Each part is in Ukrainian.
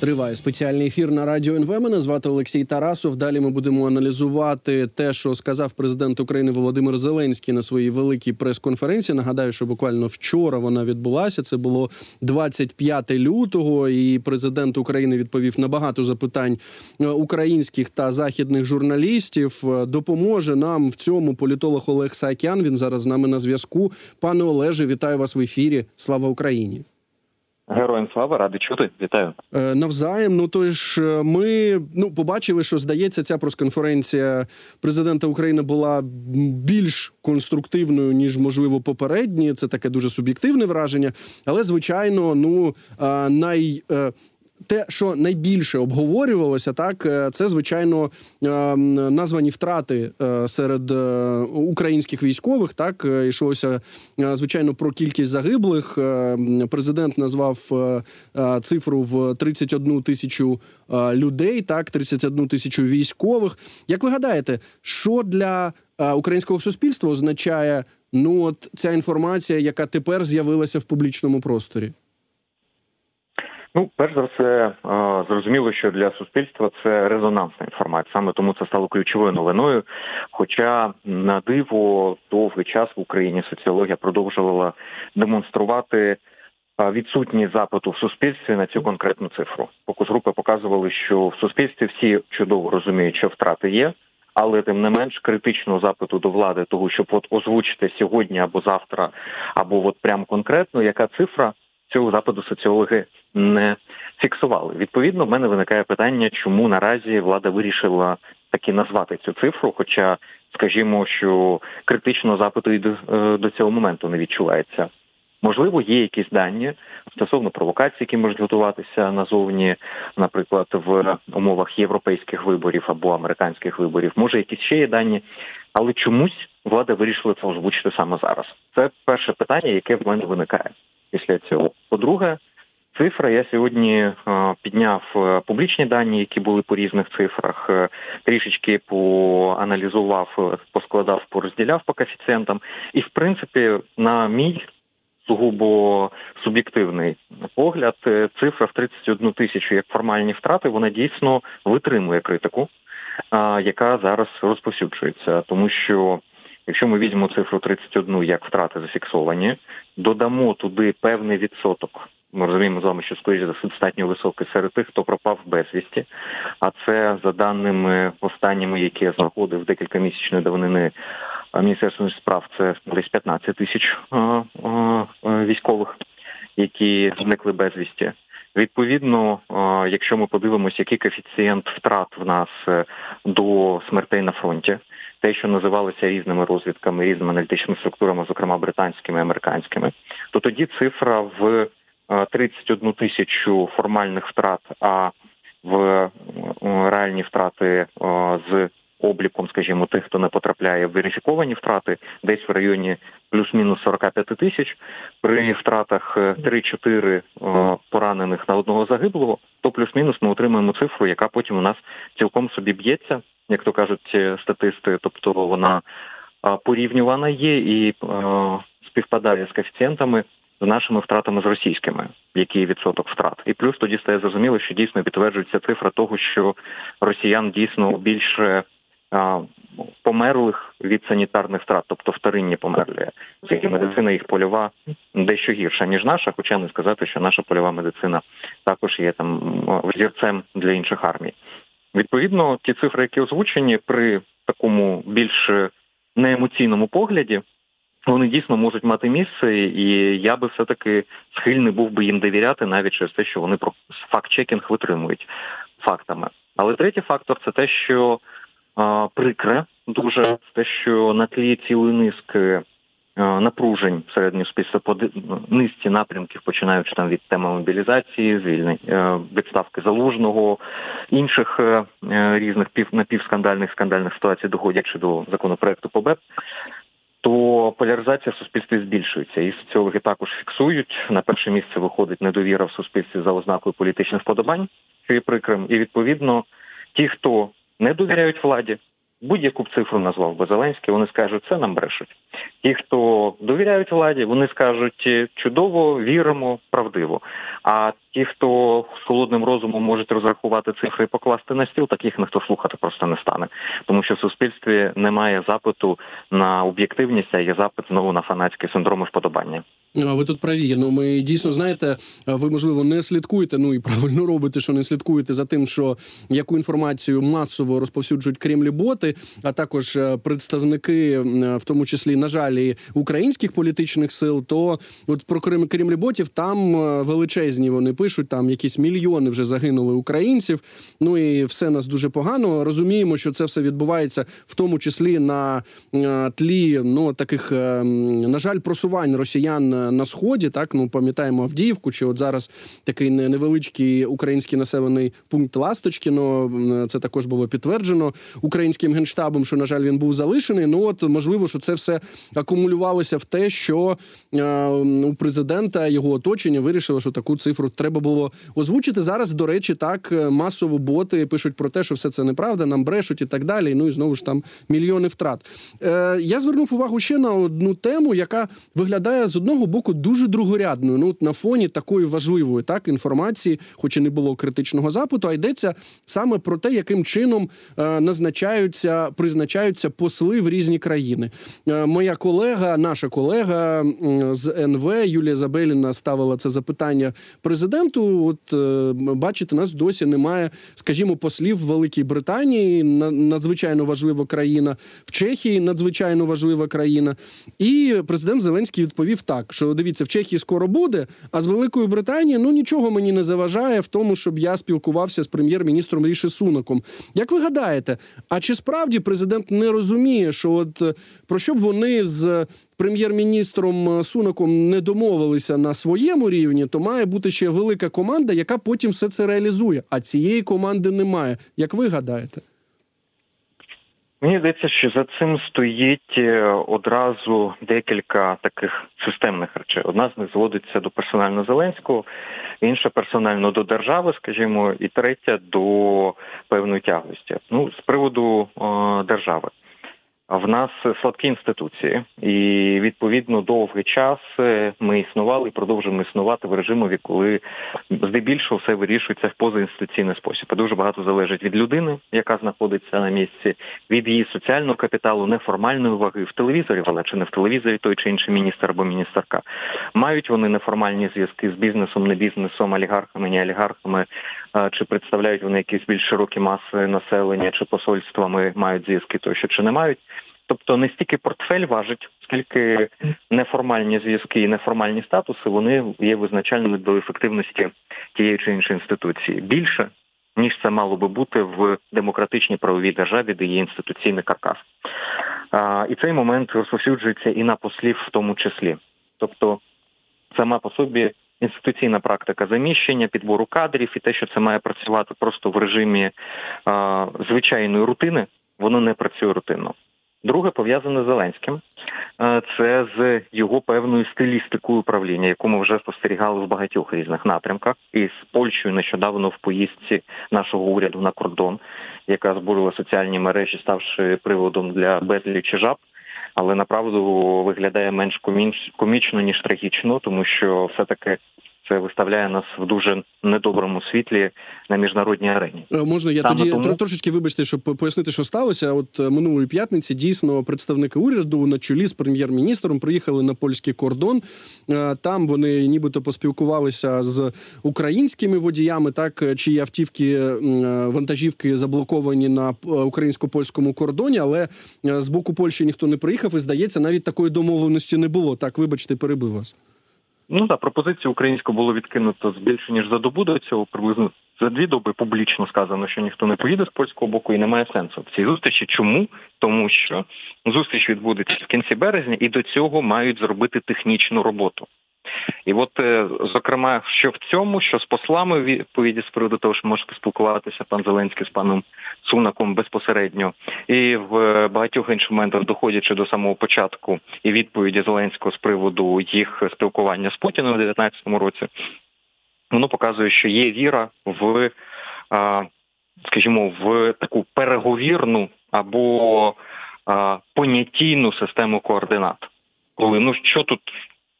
Триває спеціальний ефір на радіо НВ. Мене звати Олексій Тарасов. Далі ми будемо аналізувати те, що сказав президент України Володимир Зеленський на своїй великій прес-конференції. Нагадаю, що буквально вчора вона відбулася. Це було 25 лютого, і президент України відповів на багато запитань е, українських та західних журналістів. Е, Допоможе нам в цьому політолог Олег Саакян. Він зараз з нами на зв'язку. Пане Олеже, вітаю вас в ефірі. Слава Україні! Героям слава, радий чути. Вітаю. Е, Навзаєм, ну то ж е, ми ну побачили, що здається, ця прес-конференція президента України була більш конструктивною ніж можливо попередні. Це таке дуже суб'єктивне враження. Але звичайно, ну е, най е, те, що найбільше обговорювалося, так е, це звичайно е, названі втрати е, серед е, українських військових. Так йшлося звичайно про кількість загиблих. Президент назвав цифру в 31 тисячу людей, так 31 тисячу військових. Як ви гадаєте, що для українського суспільства означає ну от ця інформація, яка тепер з'явилася в публічному просторі? Ну, перш за все, е, зрозуміло, що для суспільства це резонансна інформація. Саме тому це стало ключовою новиною. Хоча на диво довгий час в Україні соціологія продовжувала демонструвати е, відсутність запиту в суспільстві на цю конкретну цифру. Фокус-групи показували, що в суспільстві всі чудово розуміють, що втрати є. Але тим не менш критичного запиту до влади, того щоб от озвучити сьогодні або завтра, або от прям конкретно, яка цифра цього запиту соціологи не фіксували. Відповідно, в мене виникає питання, чому наразі влада вирішила таки назвати цю цифру. Хоча, скажімо, що критичного запиту і до, е, до цього моменту не відчувається. Можливо, є якісь дані стосовно провокацій, які можуть готуватися назовні, наприклад, в умовах європейських виборів або американських виборів. Може, якісь ще є дані, але чомусь влада вирішила це озвучити саме зараз. Це перше питання, яке в мене виникає після цього. По-друге, цифра я сьогодні е, підняв е, публічні дані, які були по різних цифрах. е, Трішечки поаналізував, поскладав, порозділяв по коефіцієнтам. І в принципі, на мій сугубо суб'єктивний погляд, цифра в 31 тисячу як формальні втрати, вона дійсно витримує критику, яка зараз розповсюджується, тому що. Якщо ми візьмемо цифру 31 як втрати зафіксовані, додамо туди певний відсоток. Ми розуміємо з вами, що скоріш за все достатньо високий серед тих, хто пропав безвісті. А це за даними останніми, які я знаходив декілька місячної давнини Міністерства справ, це десь 15 тисяч військових, які зникли безвісті. Відповідно, якщо ми подивимося, який коефіцієнт втрат в нас е, до смертей на фронті, те, що називалося різними розвідками, різними аналітичними структурами, зокрема британськими і американськими, то тоді цифра в е, 31 тисячу формальних втрат, а в е, реальні втрати е, з обліком, скажімо, тих, хто не потрапляє в верифіковані втрати, десь в районі плюс-мінус 45 тисяч. При втратах е, 3-4 е, поранених на одного загиблого, то плюс-мінус ми отримуємо цифру, яка потім у нас цілком собі б'ється, як то кажуть е, статисти, тобто вона порівнювана є і е, співпадає з коефіцієнтами з нашими втратами з російськими, який відсоток втрат, і плюс тоді стає зрозуміло, що дійсно підтверджується цифра того, що росіян дійсно більше померлих від санітарних втрат, тобто вторинні померлі. Оскільки медицина їх польова дещо гірша ніж наша, хоча не сказати, що наша польова медицина також є там взірцем для інших армій. Відповідно, ті цифри, які озвучені при такому більш неемоційному погляді, вони дійсно можуть мати місце, і я би все таки схильний був би їм довіряти, навіть через те, що вони про факт-чекінг витримують фактами. Але третій фактор це те, що а, прикре дуже те, що на тлі цілої низки напружень середнього суспільства по низці напрямків, починаючи там від теми мобілізації, звільнень е, відставки залужного, інших е, е, різних пів напівскандальних скандальних ситуацій, доходячи до законопроекту по БЕП, то поляризація в суспільстві збільшується, і соціологи також фіксують. На перше місце виходить недовіра в суспільстві за ознакою політичних вподобань, що є прикрим. І відповідно ті, хто не довіряють владі, будь-яку б цифру назвав би Зеленський, вони скажуть, це нам брешуть. Ті, хто довіряють владі, вони скажуть чудово, віримо, правдиво. А ті, хто холодним розумом можуть розрахувати цифри і покласти на стіл, таких ніхто слухати просто не стане, тому що в суспільстві немає запиту на об'єктивність, а є запит знову на фанатський синдром і вподобання. Ви тут праві. Ну ми дійсно знаєте, ви можливо не слідкуєте. Ну і правильно робите, що не слідкуєте за тим, що яку інформацію масово розповсюджують кремлі боти, а також е, представники, в тому числі на жаль, українських політичних сил. То от про кремлі ботів там е, величезні вони пишуть. Там якісь мільйони вже загинули українців. Ну і все нас дуже погано. Розуміємо, що це все відбувається в тому числі на е, тлі ну таких на жаль просувань росіян на сході. Так ну пам'ятаємо Авдіївку, чи от зараз такий невеличкий український населений пункт Ласточкіно. Це також було підтверджено українським генштабом, що на жаль він був залишений. Ну от можливо, що це все акумулювалося в те, що е, у президента його оточення вирішило, що таку цифру треба було озвучити. Зараз, до речі, так е, масово боти пишуть про те, що все це неправда, нам брешуть і так далі. Ну і знову ж там мільйони втрат. Е, Я звернув увагу ще на одну тему, яка виглядає з одного боку боку дуже другорядною. Ну на фоні такої важливої так інформації, хоч і не було критичного запиту, а йдеться саме про те, яким чином е, назначаються, призначаються посли в різні країни. Е, моя колега, наша колега з НВ Юлія Забеліна ставила це запитання президенту. От е, бачите, нас досі немає, скажімо, послів в Великій Британії, на, надзвичайно важлива країна, в Чехії надзвичайно важлива країна. І президент Зеленський відповів так, що дивіться, в Чехії скоро буде. А з Великою Британією ну нічого мені не заважає в тому, щоб я спілкувався з прем'єр-міністром Ріші Сунаком. Як ви гадаєте, а чи справді президент не розуміє, що от е, про що б вони з прем'єр-міністром Сунаком не домовилися на своєму рівні, то має бути ще велика команда, яка потім все це реалізує. А цієї команди немає. Як ви гадаєте? Мені здається, що за цим стоїть е, одразу декілька таких системних речей. Одна з них зводиться до персонально Зеленського, інша персонально до держави, скажімо, і третя до певної тяглості. Ну з приводу о, держави. В нас слабкі інституції, і відповідно довгий час е, ми існували і продовжуємо існувати в режимові, коли здебільшого все вирішується в позаінституційний спосіб. Дуже багато залежить від людини, яка знаходиться на місці, від її соціального капіталу, неформальної ваги в телевізорі, вона чи не в телевізорі той чи інший міністр або міністерка. Мають вони неформальні зв'язки з бізнесом, не бізнесом, олігархами, не олігархами, чи представляють вони якісь більш широкі маси населення, чи посольствами мають зв'язки, тощо чи не мають. Тобто не стільки портфель важить, скільки неформальні зв'язки і неформальні статуси вони є визначальними до ефективності тієї чи іншої інституції більше ніж це мало би бути в демократичній правовій державі, де є інституційний каркас. А, І цей момент розповсюджується і на послів, в тому числі. Тобто, сама по собі інституційна практика заміщення, підбору кадрів і те, що це має працювати просто в режимі а, звичайної рутини, воно не працює рутинно. Друге пов'язане з Зеленським, це з його певною стилістикою управління, яку ми вже спостерігали в багатьох різних напрямках, і з Польщею нещодавно в поїздці нашого уряду на кордон, яка збурила соціальні мережі, ставши приводом для безлічі жаб. Але направду виглядає менш комічно ніж трагічно, тому що все таки це виставляє нас в дуже недоброму світлі на міжнародній арені. Е, можна я Саме тоді тому... трошечки вибачте, щоб пояснити, що сталося. От е, минулої п'ятниці дійсно представники уряду на чолі з прем'єр-міністром приїхали на польський кордон. Е, там вони нібито поспілкувалися з українськими водіями, так чиї автівки вантажівки заблоковані на українсько польському кордоні, але з боку Польщі ніхто не приїхав, і здається, навіть такої домовленості не було. Так, вибачте, перебив вас. Ну так, пропозицію українську було відкинуто з більше ніж за добу до цього. Приблизно за дві доби публічно сказано, що ніхто не поїде з польського боку і немає сенсу в цій зустрічі. Чому? Тому що зустріч відбудеться в кінці березня, і до цього мають зробити технічну роботу. І от, е, зокрема, що в цьому, що з послами відповіді з приводу того, що може поспілкуватися пан Зеленський з паном Сунаком безпосередньо, і в е, багатьох інших моментах, доходячи до самого початку і відповіді Зеленського з приводу їх спілкування з Путіним у 2019 році, воно показує, що є віра в, скажімо, в таку переговірну або понятійну систему координат. Коли ну що тут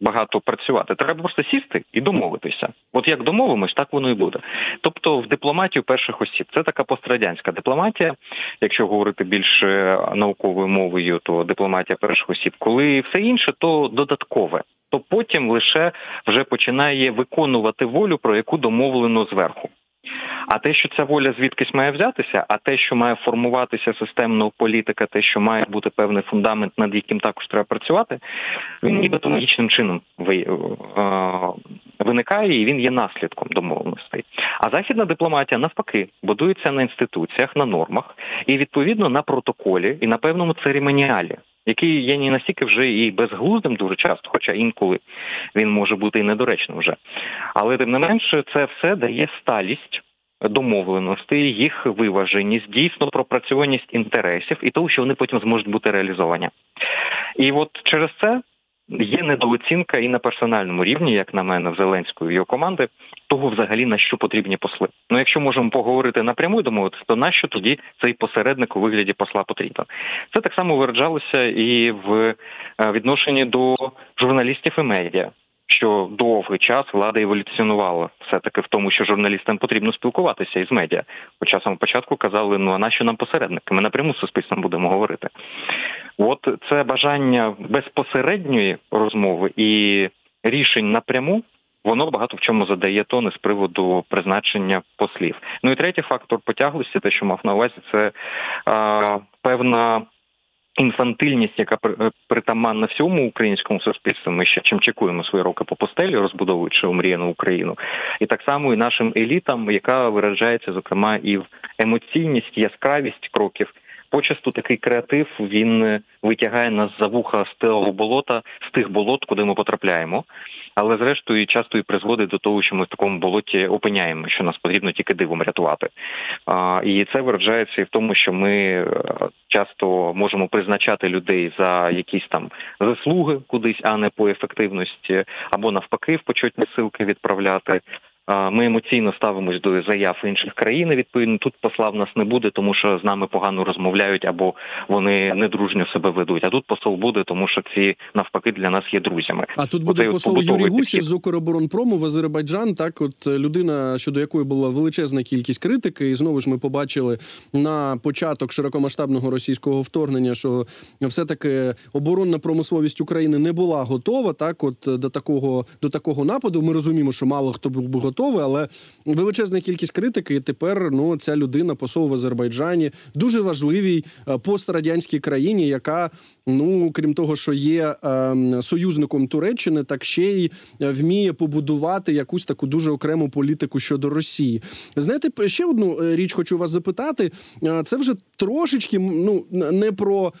багато працювати. Треба просто сісти і домовитися. От як домовимось, так воно і буде. Тобто, в дипломатію перших осіб це така пострадянська дипломатія. Якщо говорити більш е, науковою мовою, то дипломатія перших осіб, коли все інше, то додаткове. То потім лише вже починає виконувати волю, про яку домовлено зверху. А те, що ця воля звідкись має взятися, а те, що має формуватися системна політика, те, що має бути певний фундамент, над яким також треба працювати, він нібито магічним чином виникає і він є наслідком домовленостей. А західна дипломатія навпаки будується на інституціях, на нормах і відповідно на протоколі і на певному церемоніалі. Який є не настільки вже і безглуздим дуже часто, хоча інколи він може бути і недоречним вже. Але тим не менше, це все дає сталість Домовленості, їх виваженість, дійсно пропрацьованість інтересів і того, що вони потім зможуть бути реалізовані. І от через це. Є недооцінка і на персональному рівні, як на мене, в Зеленської його команди, того взагалі на що потрібні посли. Ну якщо можемо поговорити напряму, домовитися, то на що тоді цей посередник у вигляді посла потрібен? Це так само виражалося і в е, відношенні до журналістів і медіа що довгий час влада еволюціонувала все таки в тому, що журналістам потрібно спілкуватися із медіа. Хоча самого початку казали, ну а нащо нам посередники? Ми напряму з суспільством будемо говорити. От це бажання безпосередньої розмови і рішень напряму. Воно багато в чому задає тони з приводу призначення послів. Ну і третій фактор потяглості, те, що мав на увазі, це а, певна інфантильність, яка е, притаманна всьому українському суспільству. Ми ще чим чекуємо свої роки по постелі, розбудовуючи омріяну Україну, і так само і нашим елітам, яка виражається зокрема і в емоційність, яскравість кроків. Почасту такий креатив він е, витягає нас за вуха з того болота, з тих болот, куди ми потрапляємо але зрештою часто і призводить до того, що ми в такому болоті опиняємо, що нас потрібно тільки дивом рятувати. А, І це виражається і в тому, що ми е, часто можемо призначати людей за якісь там заслуги кудись, а не по ефективності, або навпаки, в почетні силки відправляти. Ми емоційно ставимось до заяв інших країн. Відповідно, тут посла в нас не буде, тому що з нами погано розмовляють або вони недружньо себе ведуть. А тут посол буде, тому що ці навпаки для нас є друзями. А тут буде Оце посол Юрій Гусів з Укроборонпрому в Азербайджан. Так, от е, людина, щодо якої була величезна кількість критики, і знову ж ми побачили на початок широкомасштабного російського вторгнення, що все таки оборонна промисловість України не була готова. Так, от до такого до такого нападу, ми розуміємо, що мало хто був би готове, але величезна кількість критики. І тепер ну ця людина, посол в Азербайджані, дуже важливій е, пострадянській країні, яка ну крім того, що є е, союзником Туреччини, так ще й е, вміє побудувати якусь таку дуже окрему політику щодо Росії. Знаєте, ще одну е, річ хочу вас запитати. Це вже трошечки ну не про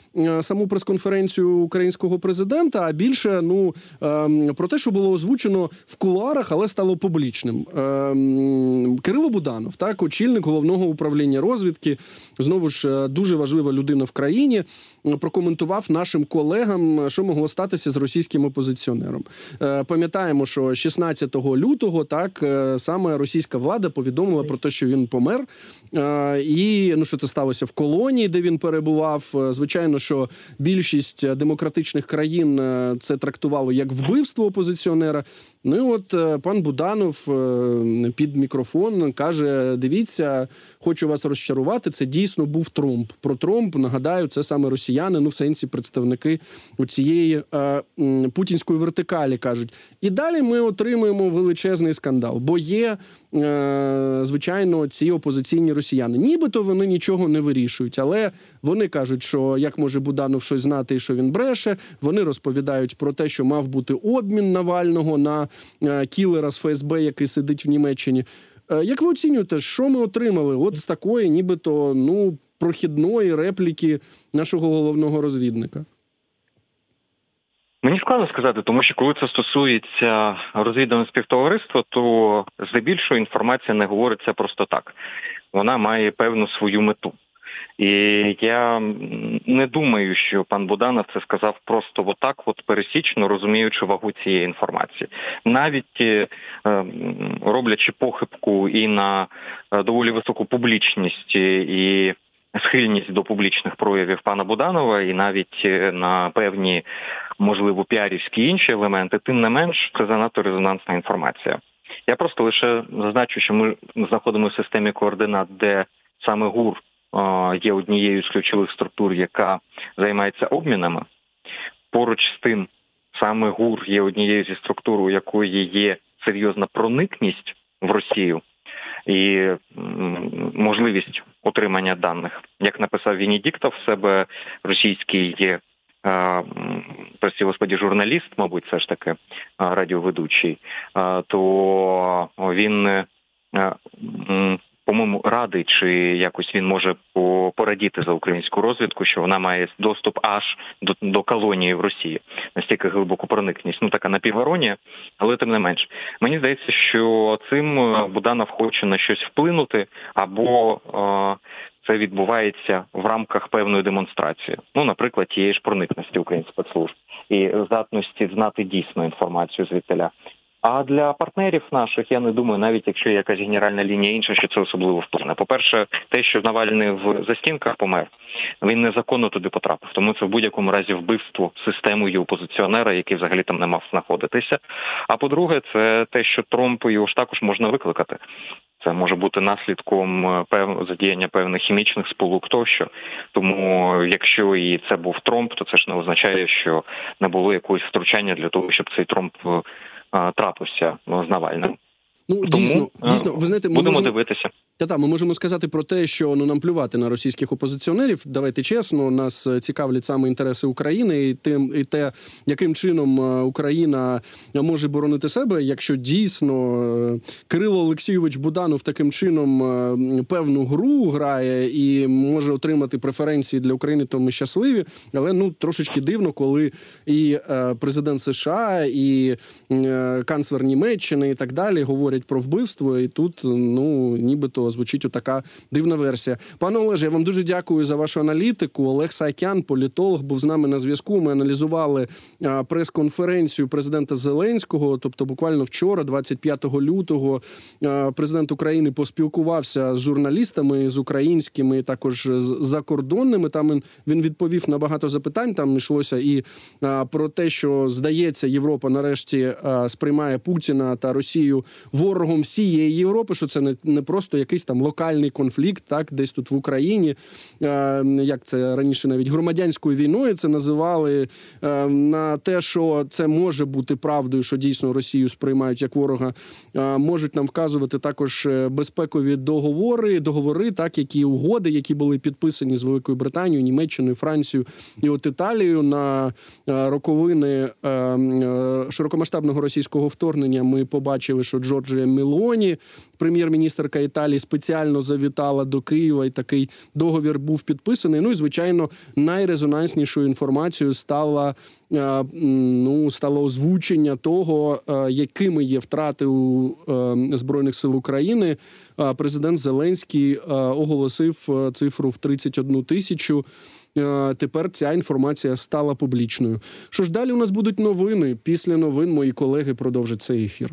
саму прес-конференцію українського президента, а більше ну ем, про те, що було озвучено в кулуарах, але стало публічним. Ем, Кирило Буданов, так, очільник головного управління розвідки, знову ж е, дуже важлива людина в країні. Прокоментував нашим колегам, що могло статися з російським опозиціонером. Е, пам'ятаємо, що 16 лютого так е, саме російська влада повідомила про те, що він помер, і ну що це сталося в колонії, де він перебував. Звичайно, що більшість демократичних країн це трактувало як вбивство опозиціонера. Ну і от е, пан Буданов е, під мікрофон каже: Дивіться, хочу вас розчарувати. Це дійсно був Тромп. Про Тромп нагадаю, це саме росіяни, ну в сенсі представники у цієї е, путінської вертикалі кажуть. І далі ми отримуємо величезний скандал, бо є звичайно ці опозиційні росіяни. Нібито вони нічого не вирішують, але вони кажуть, що як може Буданов щось знати, і що він бреше. Вони розповідають про те, що мав бути обмін Навального на е, кілера з ФСБ, який сидить в Німеччині. Е, як ви оцінюєте, що ми отримали от з такої, нібито ну прохідної репліки нашого головного розвідника? Мені складно сказати, тому що коли це стосується розвідувального співтовариства, то здебільшого інформація не говориться просто так. Вона має певну свою мету. І я не думаю, що пан Буданов це сказав просто отак, от пересічно розуміючи вагу цієї інформації, навіть е, роблячи похибку і на е, доволі високу публічність і схильність до публічних проявів пана Буданова і навіть е, на певні можливо піарівські інші елементи, тим не менш це занадто резонансна інформація. Я просто лише зазначу, що ми знаходимося в системі координат, де саме ГУР є однією з ключових структур, яка займається обмінами. Поруч з тим, саме ГУР є однією зі структур, у якої є серйозна проникність в Росію і можливість отримання даних. Як написав Венедіктов в себе російський е, Прості господі, журналіст, мабуть, все ж таки е, радіоведучий, е, то він, по-моєму, радий, чи якось він може порадіти за українську розвідку, що вона має доступ аж до, до колонії в Росії, настільки глибоку проникність. Ну така напівіронія, але тим не менш. Мені здається, що цим е, Буданов хоче на щось вплинути, або е, це відбувається в рамках певної демонстрації. Ну, наприклад, тієї ж проникності українських спецслужб і здатності знати дійсну інформацію звідтиля. А для партнерів наших я не думаю, навіть якщо є якась генеральна лінія інша, що це особливо вплине. По-перше, те, що Навальний в застінках помер, він незаконно туди потрапив. Тому це в будь-якому разі вбивство системою опозиціонера, який взагалі там не мав знаходитися. А по-друге, це те, що Тромп його ж також можна викликати. Це може бути наслідком е, пев... задіяння певних хімічних сполук тощо. Тому, якщо і це був Тромп, то це ж не означає, що не було якогось втручання для того, щоб цей Тромп е, трапився е, з Навальним. Ну Тому дійсно, е, дійсно, ви знаєте, ми будемо можемо, дивитися. Та та ми можемо сказати про те, що ну нам плювати на російських опозиціонерів. Давайте чесно, нас е, цікавлять саме інтереси України і тим, і те, яким чином е, Україна може боронити себе, якщо дійсно Кирило Олексійович Буданов таким чином певну гру грає і може отримати преференції для України, то ми щасливі. Але ну трошечки дивно, коли і президент США, і канцлер Німеччини, і так далі говорять про вбивство. І тут ну нібито звучить отака дивна версія. Пане Олеже, я вам дуже дякую за вашу аналітику. Олег Саакян, політолог, був з нами на зв'язку. Ми аналізували прес-конференцію президента Зеленського. Тобто, буквально вчора, 25 лютого, президент України поспілкувався з журналістами з українськими, також з закордонними. Там він- відповів на багато запитань. Там йшлося і про те, що здається, Європа нарешті сприймає Путіна та Росію ворогом всієї Європи. Що це не, не просто якийсь там локальний конфлікт, так десь тут в Україні, е, як це раніше навіть громадянською війною це називали е, на те, що це може бути правдою, що дійсно Росію сприймають як ворога, е, можуть нам вказувати також е, безпекові договори, договори, так які угоди, які були підписані з Великою Британією, Німеччиною, Францією і от Італією на е, роковини е, е, широкомасштабного російського вторгнення. Ми побачили, що Джорджія Мелоні, прем'єр-міністрка Італії, спеціально завітала до Києва, і такий договір був підписаний. Ну і звичайно, найрезонанснішою інформацією стала. е, Ну, стало озвучення того, е, якими є втрати у е, збройних сил України. Президент Зеленський оголосив цифру в 31 тисячу. Тепер ця інформація стала публічною. Що ж далі у нас будуть новини? Після новин мої колеги продовжать цей ефір.